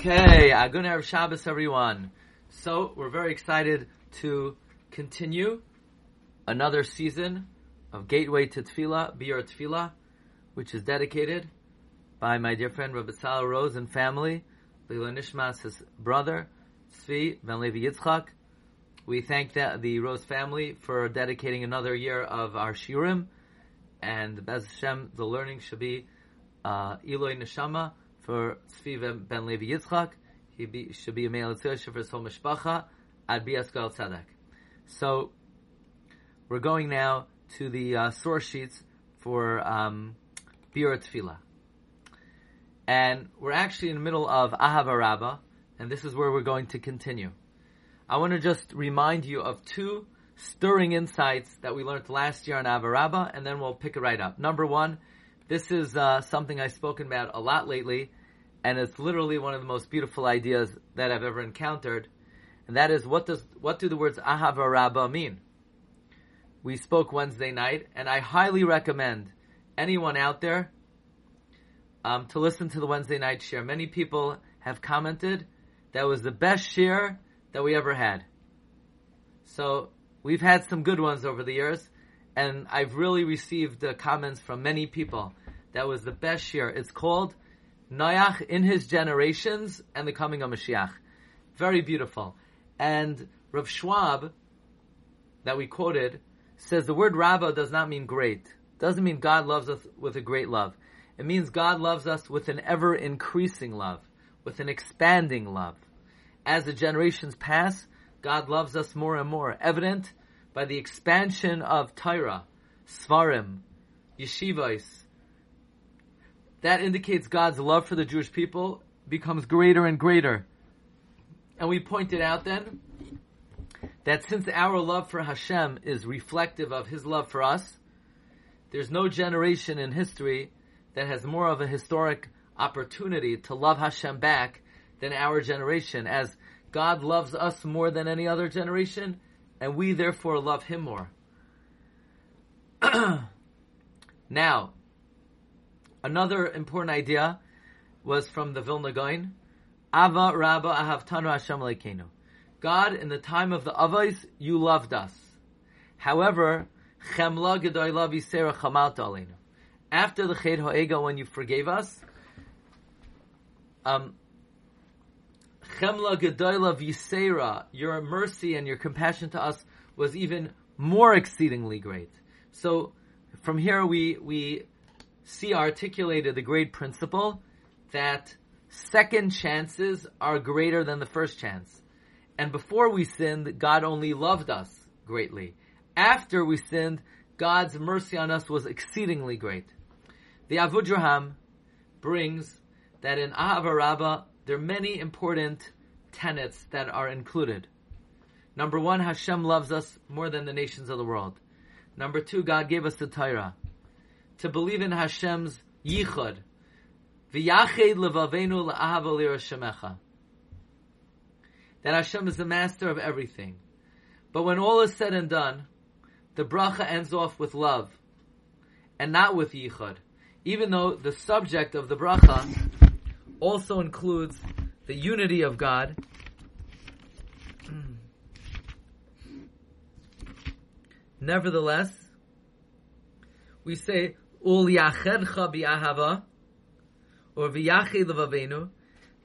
Okay, good Erev Shabbos, everyone. So we're very excited to continue another season of Gateway to Tefillah, Biur Tefillah, which is dedicated by my dear friend Rabbi Sal Rose and family, Lila Nishmas, his brother, Tzvi Ben Levi Yitzchak. We thank the, the Rose family for dedicating another year of our Shirim, and Bez Hashem, the learning should be uh, Neshama for Tzvi Ben Levi Yitzchak. He be, should be a male for his whole mishpacha at Biaskal Tzedek. So we're going now to the uh, source sheets for um, Tefillah. And we're actually in the middle of Ahava Rabbah, and this is where we're going to continue. I want to just remind you of two stirring insights that we learned last year on Ahava Rabbah, and then we'll pick it right up. Number one, this is uh, something I've spoken about a lot lately, and it's literally one of the most beautiful ideas that I've ever encountered. And that is, what does what do the words Ahava Rabbah mean? We spoke Wednesday night, and I highly recommend anyone out there um, to listen to the Wednesday night share. Many people have commented that was the best share that we ever had. So we've had some good ones over the years, and I've really received uh, comments from many people that was the best share. It's called Noach in his generations and the coming of Mashiach. Very beautiful. And Rav Schwab, that we quoted, says the word Rabbah does not mean great. Doesn't mean God loves us with a great love. It means God loves us with an ever increasing love, with an expanding love. As the generations pass, God loves us more and more, evident by the expansion of Torah, Svarim, Yeshivas. That indicates God's love for the Jewish people becomes greater and greater. And we pointed out then that since our love for Hashem is reflective of His love for us, there's no generation in history that has more of a historic opportunity to love Hashem back than our generation, as God loves us more than any other generation, and we therefore love Him more. now, another important idea was from the Vilna Gaon, Ava Rabba Ahavtanu Hashem Leikenu. God, in the time of the Avos, you loved us. However, Chemla Gedoyla Visera Chamalta Aleinu. After the Chet Ha'egel, when you forgave us, um, Chemla Gedoyla Visera, your mercy and your compassion to us was even more exceedingly great. So, from here we, we see articulated the great principle that second chances are greater than the first chance. And before we sinned, God only loved us greatly. After we sinned, God's mercy on us was exceedingly great. The Avudraham brings that in Ahava Rabbah, there are many important tenets that are included. Number one, Hashem loves us more than the nations of the world. Number two, God gave us the Torah. To believe in Hashem's yichud. V'yached levavenu lirashemecha that Hashem is the master of everything. But when all is said and done, the bracha ends off with love, and not with yichud. Even though the subject of the bracha also includes the unity of God. Hmm. Nevertheless, we say ul yachedcha bi'ahava or v'yachid levavenu,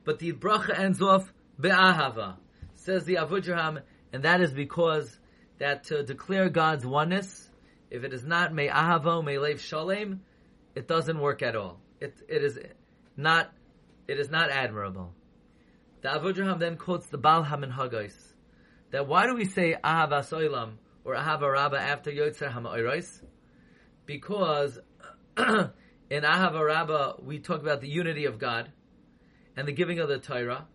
but the bracha ends off be'ahava says the Avudraham, and that is because that to declare God's oneness, if it is not ahavo me lev shalem, it doesn't work at all. It it is not it is not admirable. The Avudraham then quotes the Baal HaMinhagos that why do we say ahava soilam or ahava rabba after yotzer ha'ma'oros? Because in ahava rabba we talk about the unity of God and the giving of the Torah,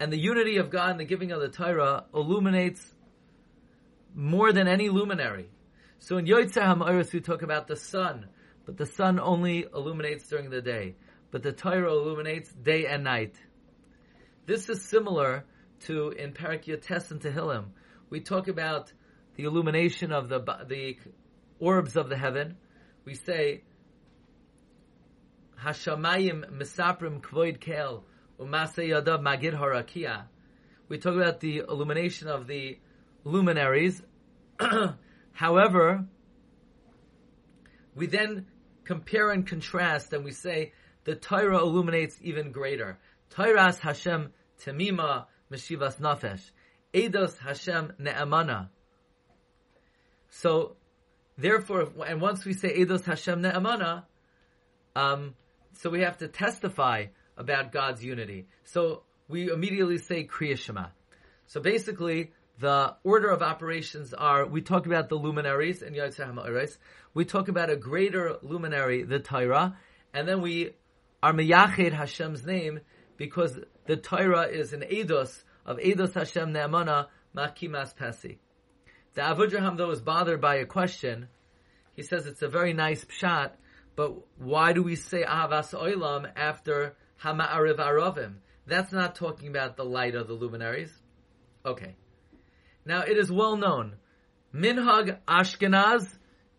and the unity of God and the giving of the Torah illuminates more than any luminary. So in Yotzer HaMa'aris we talk about the sun, but the sun only illuminates during the day, but the Torah illuminates day and night. This is similar to in Parak Yotes and Tehillim. We talk about the illumination of the the orbs of the heaven. We say Hashamayim Misaprim Kvoid Kel Umase Yadav Magid Harakia. We talk about the illumination of the luminaries. However, we then compare and contrast and we say the Torah illuminates even greater. Toras Hashem Temima Meshivas Nafesh. Eidos Hashem Ne'amana. So, therefore, and once we say Eidos Hashem Ne'amana, um, so we have to testify about God's unity. So we immediately say Kriya Shema. So basically, the order of operations are, we talk about the luminaries in Yotze HaMa'aris, we talk about a greater luminary, the Torah, and then we are Meyached Hashem's name because the Torah is an Eidos of Eidos Hashem Ne'amana Makimas Pesi. The Avudraham though is bothered by a question. He says it's a very nice pshat, but why do we say Ahavas Oilam after Hama'ariv Aravim? That's not talking about the light of the luminaries. Okay. Now it is well known, Minhag Ashkenaz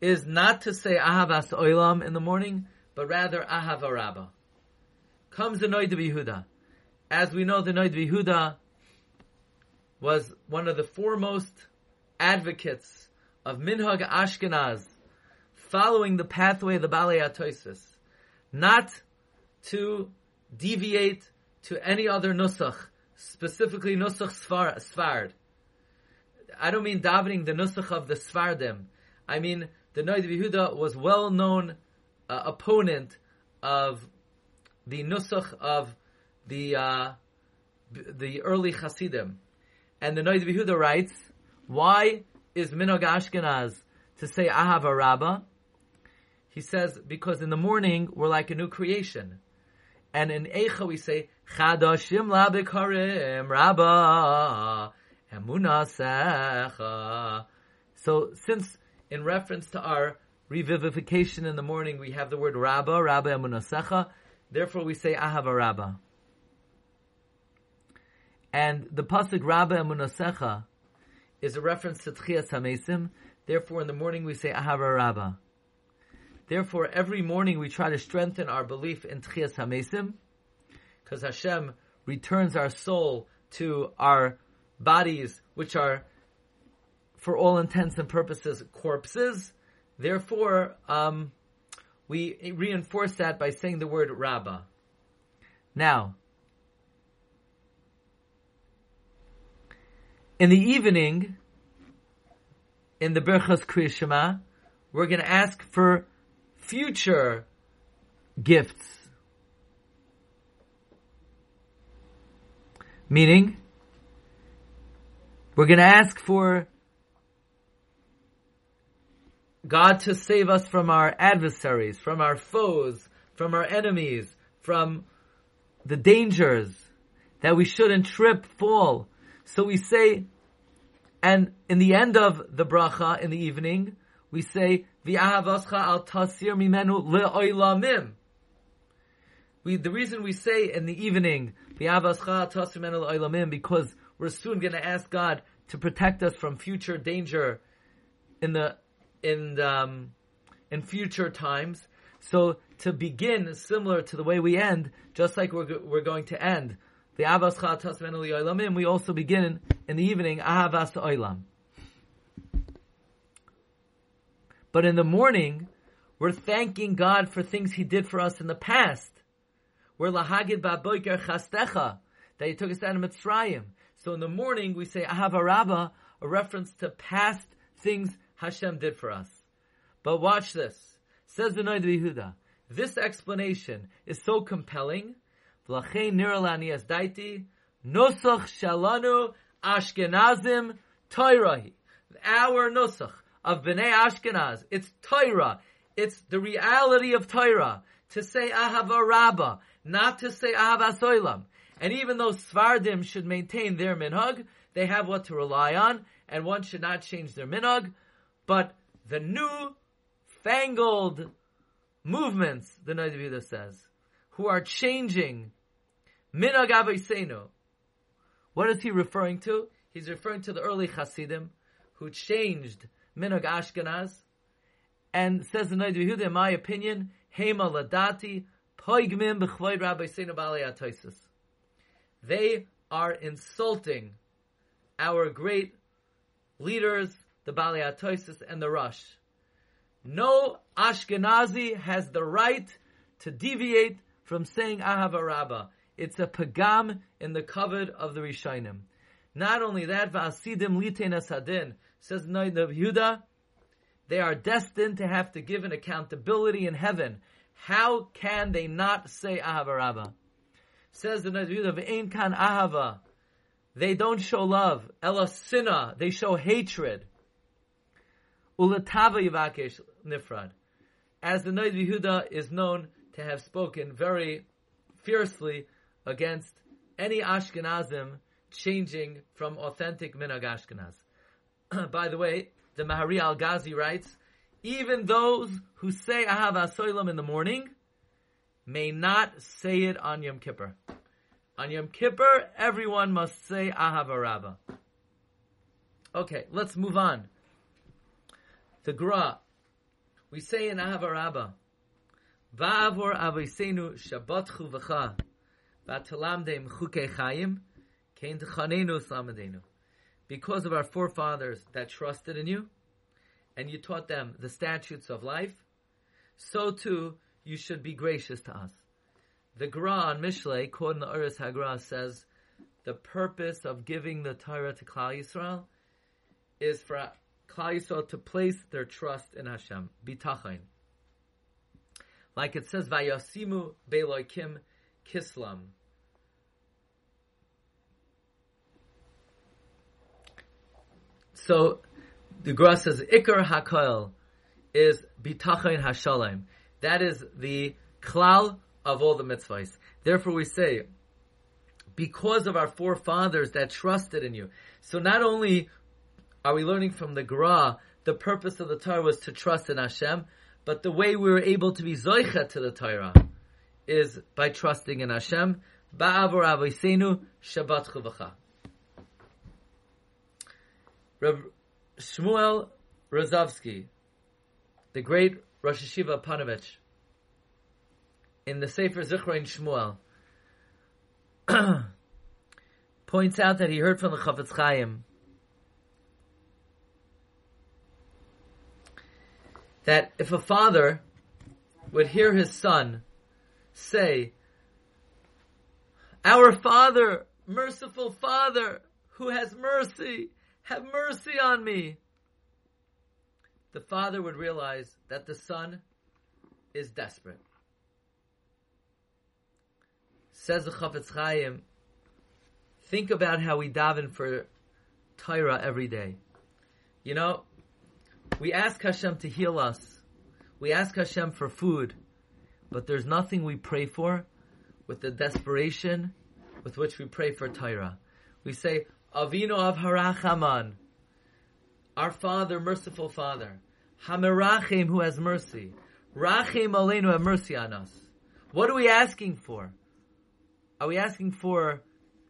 is not to say Ahavas Oilam in the morning, but rather Ahavarabba. Comes the Noid Yehuda. As we know, the Noid Yehuda was one of the foremost advocates of Minhag Ashkenaz, following the pathway of the Balei Atoisis, not to deviate to any other nusach, specifically nusach Sfard. I don't mean davening the nusach of the Sfardim. I mean the Noid Yehuda was well-known uh, opponent of the nusach of the uh, the early Hasidim. And the Noid Yehuda writes, why is Minog Ashkenaz to say Ahava Rabbah? He says, because in the morning we're like a new creation. And in Eicha we say, Chadashim labikarim Rabbah Emunasecha. So since in reference to our revivification in the morning we have the word Rabbah, Rabbah Emunasecha, therefore we say Ahava Rabbah. And the pasuk Rabba Emunasecha is a reference to Tchias Hamesim. Therefore, in the morning we say Ahava Rabba. Therefore, every morning we try to strengthen our belief in Tchias Hamesim, because Hashem returns our soul to our bodies, which are, for all intents and purposes, corpses. Therefore, um, we reinforce that by saying the word Rabba. Now, In the evening, in the Berchas Kriyashema, we're going to ask for future gifts. Meaning, we're going to ask for God to save us from our adversaries, from our foes, from our enemies, from the dangers, that we shouldn't trip, fall, so we say, and in the end of the bracha in the evening, we say, al tasir mimenu le'oilamim. We, the reason we say in the evening, al tasir mimenu le'oilamim, because we're soon going to ask God to protect us from future danger in the, in the, um, in future times. So to begin similar to the way we end, just like we're, we're going to end, the Avas Oilamim, we also begin in the evening Ahavas Oilam. But in the morning, we're thanking God for things He did for us in the past. We're lahagid ba'boiker chastecha, that He took us out of Mitzrayim. So in the morning, we say Ahava Rabbah, a reference to past things Hashem did for us. But watch this. Says the Noid Yehuda. This explanation is so compelling V'lachein niralani daiti, nusach shalanu Ashkenazim Toirahi. Our nusach of Bnei Ashkenaz, it's Torah. It's the reality of Torah. To say Ahava Rabbah, not to say Ahava Soilam. And even though Sfardim should maintain their minhag, they have what to rely on, and one should not change their minhag. But the new fangled movements, the Noidavida says, who are changing minhag Avaisenu. What is he referring to? He's referring to the early Hasidim who changed Minag Ashkenaz and says the Noid Yehuda, in my opinion, Hema Ladati Poigmim Rabbi Atoisis. They are insulting our great leaders, the Bali Atoisis and the Rosh. No Ashkenazi has the right to deviate from saying Ahava Rabbah. It's a pagam in the covet of the Rishonim. Not only that, Va'asidim litena sadin, says the Noid of Yehuda, they are destined to have to give an accountability in heaven. How can they not say Ahava Rabbah? Says the Noid of Ein Kan Ahava. They don't show love. Ela Sina, they show hatred. Ulatava Yivakesh Nifrad. As the Noid Yehuda is known to have spoken very fiercely against any Ashkenazim changing from authentic Minag Ashkenaz. By the way, the Mahari Al Ghazi writes, even those who say Ahavas Oilam in the morning may not say it on Yom Kippur. On Yom Kippur, everyone must say Ahav Rabbah. Okay, let's move on. The Gra. We say in Ahav Rabbah, Va'avor avisenu shabatchu v'cha v'atalamdem chukei chayim kein t'chanenu slamadenu. Because of our forefathers that trusted in you, and you taught them the statutes of life, so too you should be gracious to us. The Gra on Mishlei, quoting the Uris Hagra, says the purpose of giving the Torah to Klal Yisrael is for Klal Yisrael to place their trust in Hashem, bitachon. Like it says, Vayasimu Beloikim Kislam. So the Gra says Ikar Hakoil is Bitachon Hashalem. That is the klal of all the mitzvahs. Therefore, we say because of our forefathers that trusted in you. So not only are we learning from the Gra, the purpose of the Torah was to trust in Hashem, but the way we were able to be zoicha to the Torah is by trusting in Hashem. Ba'avor avoisenu Shabbat chuvacha. Rav Shmuel Rozovsky, the great Rosh Yeshiva Panovich, in the Sefer Zichron Shmuel, points out that he heard from the Chafetz Chaim that if a father would hear his son say, Our Father, merciful Father, who has mercy, have mercy on me. The father would realize that the son is desperate. Says the Chafetz Chaim, think about how we daven for Torah every day. You know, we ask Hashem to heal us. We ask Hashem for food, but there's nothing we pray for with the desperation with which we pray for Torah. We say, Avino av harachaman. Our Father, merciful Father. Hamerachim, who has mercy. Rachim aleinu, have mercy on us. What are we asking for? Are we asking for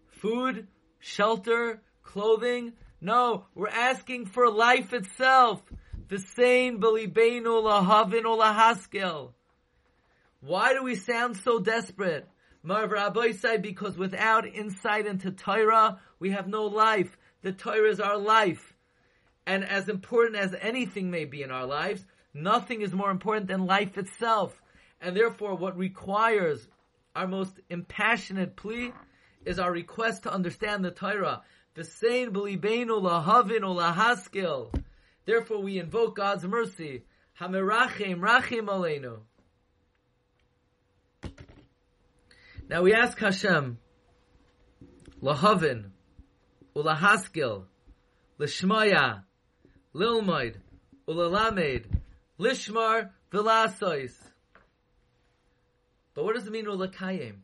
food, shelter, clothing? No, we're asking for life itself. The same belibeinu lahavin lahaskel. Why do we sound so desperate? Because without insight into Torah, we have no life. The Torah is our life. And as important as anything may be in our lives, nothing is more important than life itself. And therefore, what requires our most impassionate plea is our request to understand the Torah. Therefore, we invoke God's mercy. Rachim aleinu. Now we ask Hashem, lahavin, ulahaskil, lishmaya, lilmaid, ulalamed, lishmar, vilasois. But what does it mean ulakayim?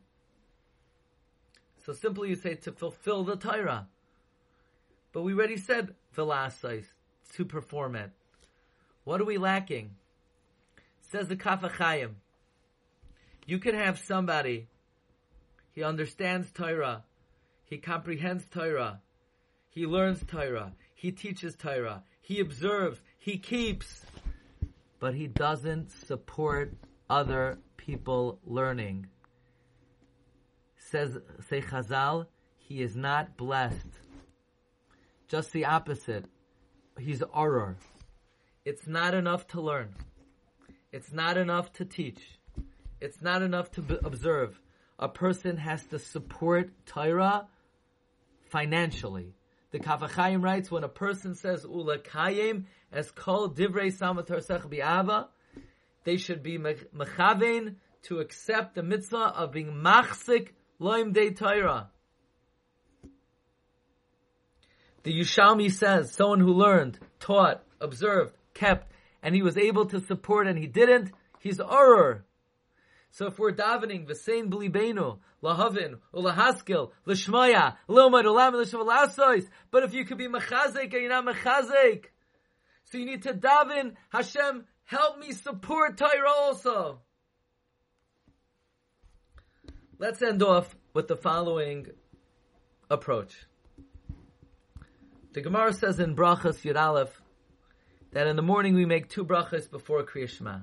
So simply you say to fulfill the Torah. But we already said vilasois, to perform it. What are we lacking? Says the Kaf HaChaim. You can have somebody he understands Torah. He comprehends Torah. He learns Torah. He teaches Torah. He observes. He keeps. But he doesn't support other people learning. Says, say Chazal, he is not blessed. Just the opposite. He's aror. It's not enough to learn. It's not enough to teach. It's not enough to b- observe. A person has to support Torah financially. The Kaf HaChaim writes, when a person says Ula Kayim as kol divrei samatar bi'ava, they should be mechavein to accept the mitzvah of being machzik loim de Torah. The Yushalmi says, someone who learned, taught, observed, kept, and he was able to support and he didn't, he's error. So if we're davening, v'sein b'libeinu, lahavin, ulahaskel, l'shmaya, lomad, ulam, l'shavalasois, but if you could be mechazek and you're not mechazek, so you need to daven, Hashem, help me support Torah also. Let's end off with the following approach. The Gemara says in Brachas Yud Aleph that in the morning we make two brachas before Kriya Shema.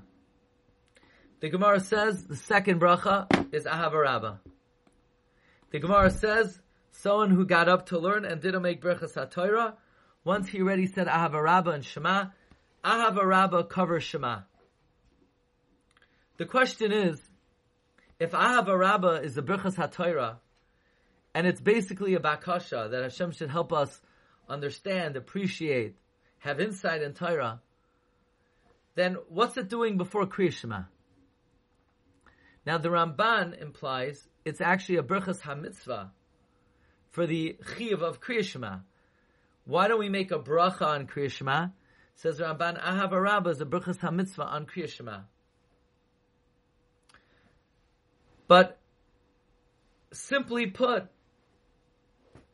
The Gemara says the second bracha is Ahavarabba. The Gemara says someone who got up to learn and didn't make brachas HaTorah, once he already said Ahavarabba and Shema, Ahavarabba covers Shema. The question is, if Ahavarabba is the brachas HaTorah, and it's basically a bakasha that Hashem should help us understand, appreciate, have insight in Torah, then what's it doing before Kriya Shema? Now the Ramban implies it's actually a berachas hamitzvah for the chiv of Kriya Shema. Why don't we make a bracha on Kriya Shema? Says Ramban, Ahav is a berachas hamitzvah on Kriya Shema. But simply put,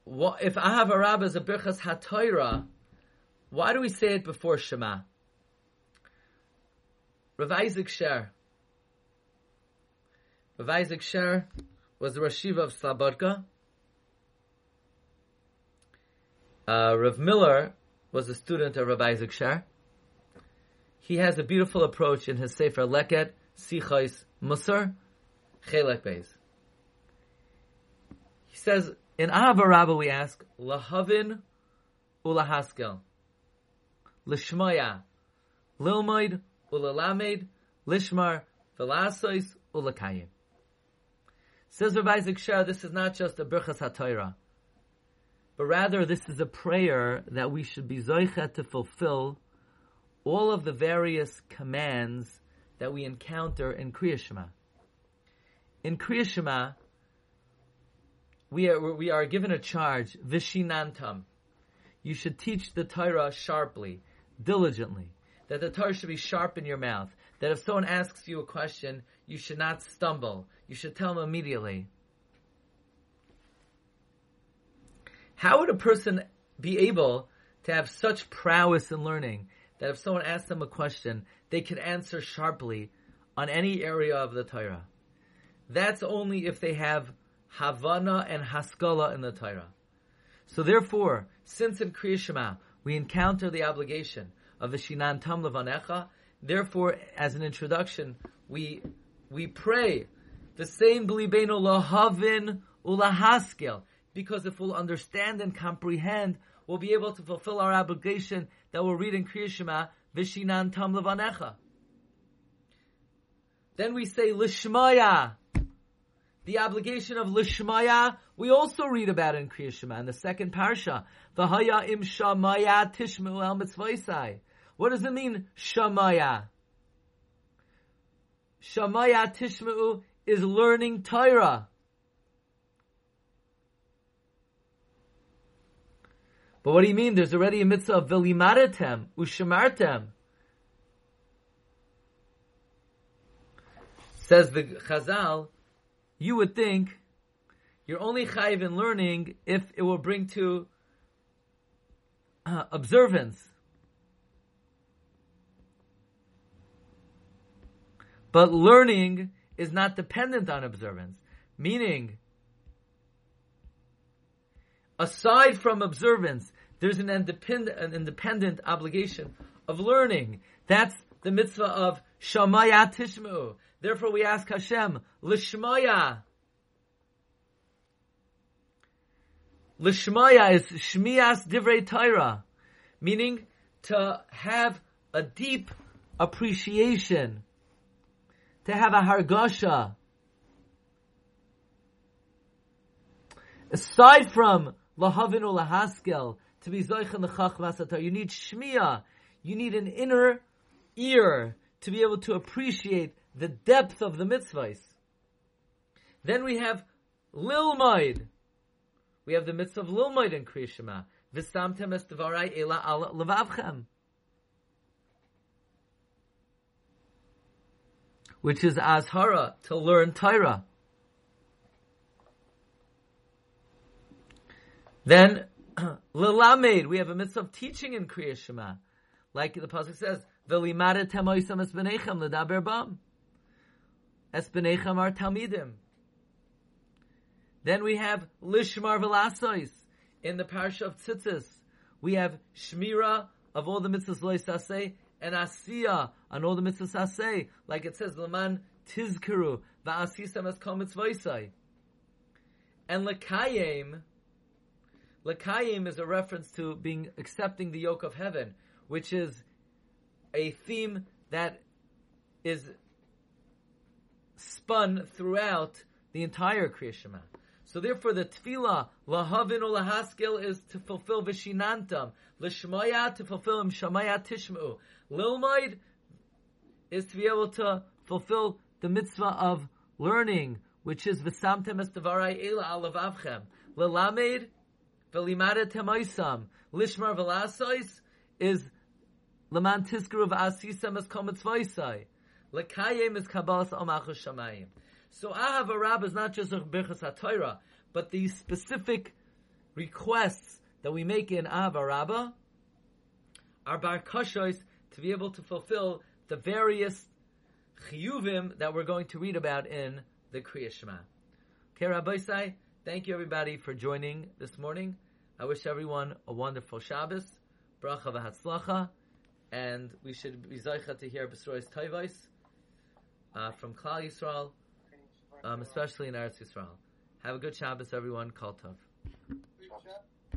if i Ahava Rabbah is a berachas hatoira, why do we say it before Shema? Rav Isaac Sher Rav Isaac Sher was the Rashiva of Slabodka. Uh, Rav Miller was a student of Rav Isaac Sher. He has a beautiful approach in his Sefer Leket, Sichais Musar, Chelek Beis. He says, in Ahava we ask, Lahavin Ulahaskel, Lishmaya, Lilmoid Ulalamed, Lishmar, Velasois Ulakayim. Says Rav Isaac Sher, this is not just a Birchas HaTorah, but rather this is a prayer that we should be Zoichet to fulfill all of the various commands that we encounter in Kriya Shema. In Kriya Shema, we are, we are given a charge, Vishinantam. You should teach the Torah sharply, diligently. That the Torah should be sharp in your mouth. That if someone asks you a question, you should not stumble. You should tell them immediately. How would a person be able to have such prowess in learning that if someone asks them a question, they can answer sharply on any area of the Torah? That's only if they have Havana and Haskala in the Torah. So therefore, since in Kriya Shema we encounter the obligation of Vishinan Tam Levanecha, therefore, as an introduction, we we pray the same B'libeinu Lahavin Ulahaskel, because if we'll understand and comprehend, we'll be able to fulfill our obligation that we'll read in Kriya Shema, Vishinan. Then we say Lishmaya, the obligation of Lishmaya, we also read about in Kriya Shema in the second parsha. V'haya im shamaya tishmu el. What does it mean, shamaya? Shamaya tishmu is learning Torah. But what do you mean? There's already a mitzvah of velimaretem, ushamartem. Says the Chazal, you would think you're only chayiv in learning if it will bring to uh, observance. But learning is not dependent on observance. Meaning, aside from observance, there's an independent, an independent obligation of learning. That's the mitzvah of Shamaya Tishmu. Therefore, we ask Hashem, Lishmaya. Lishmaya is Shmias Divrei Torah, meaning to have a deep appreciation, to have a hargasha. Aside from lahavinu lahaskel, to be zoichan lechachmas you need shmiya, you need an inner ear to be able to appreciate the depth of the mitzvahs. Then we have lilmaid. We have the mitzvah of lilmaid in Kriya Shema. V'samtem es devarai ela levavchem. Which is azhara, to learn Torah. Then, lilamed, we have a mitzvah of teaching in Kriya Shema. Like the Pasuk says, V'limada temoisam es b'nechem l'daber bam. Es b'nechem are talmidim. Then we have lishmar v'lasois in the parsha of tzitzis. We have shmira of all the mitzvahs lois asay and asiya on all the mitzvahs asay. Like it says, leman tizkeru va'asisam es kol. And lekayim, lekayim is a reference to being accepting the yoke of heaven, which is a theme that is spun throughout the entire Kriya Shema. So therefore, the tefillah lahavin lahaskel is to fulfill vishinantam, lishmaya to fulfill imshamaya tishmu. Lilmaid is to be able to fulfill the mitzvah of learning, which is v'samtem es devarai ela alavavchem. Lilamed v'limada temaisam. Lishmar v'lasois is leman tiskru v'asisam es kometzvaisai. Lekayim is kabbalas omachus shamayim. So Ahava Rabbah is not just a Birchas HaTorah, but the specific requests that we make in Ahava Rabbah are bakashois to be able to fulfill the various chiyuvim that we're going to read about in the Kriya Shema. Okay, Rabbi thank you everybody for joining this morning. I wish everyone a wonderful Shabbos, bracha v'hatzlacha, and we should be zaycha to hear B'srois Tayvais uh, from Klal Yisrael um, especially in Eretz Yisrael. Have a good Shabbos, everyone. Kol Tov.